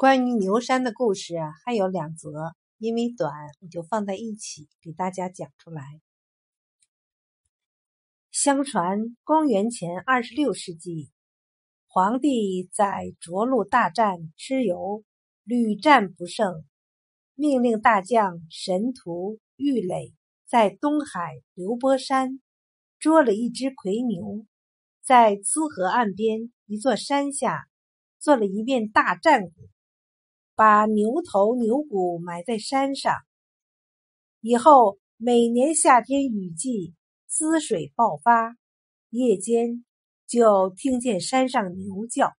关于牛山的故事，还有两则，因为短，我就放在一起给大家讲出来。相传，公元前二十六世纪，皇帝在涿鹿大战蚩尤，屡战不胜，命令大将神荼、郁垒在东海流波山捉了一只夔牛，在淄河岸边一座山下做了一面大战鼓，把牛头牛骨埋在山上。以后每年夏天雨季，滋水爆发，夜间就听见山上牛叫。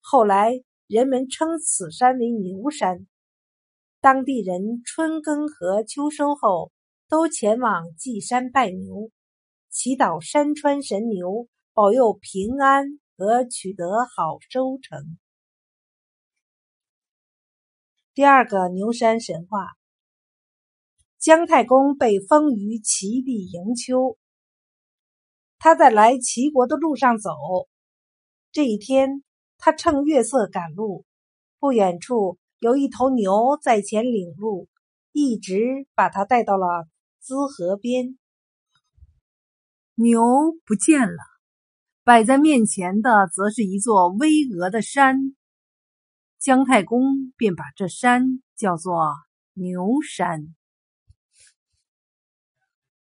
后来人们称此山为牛山。当地人春耕和秋收后，都前往祭山拜牛，祈祷山川神牛保佑平安和取得好收成。第二个牛山神话：姜太公被封于齐地营丘，他在来齐国的路上走。这一天，他趁月色赶路，不远处有一头牛在前领路，一直把他带到了淄河边。牛不见了，摆在面前的则是一座巍峨的山。姜太公便把这山叫做牛山。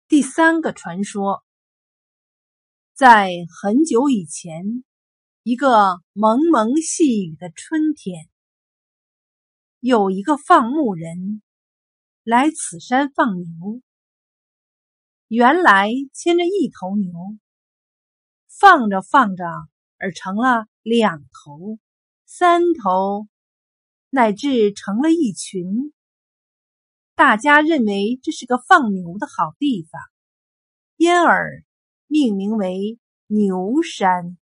第三个传说，在很久以前，一个蒙蒙细雨的春天，有一个放牧人来此山放牛。原来牵着一头牛，放着放着，而成了两头、三头。乃至成了一群，大家认为这是个放牛的好地方，因而命名为牛山。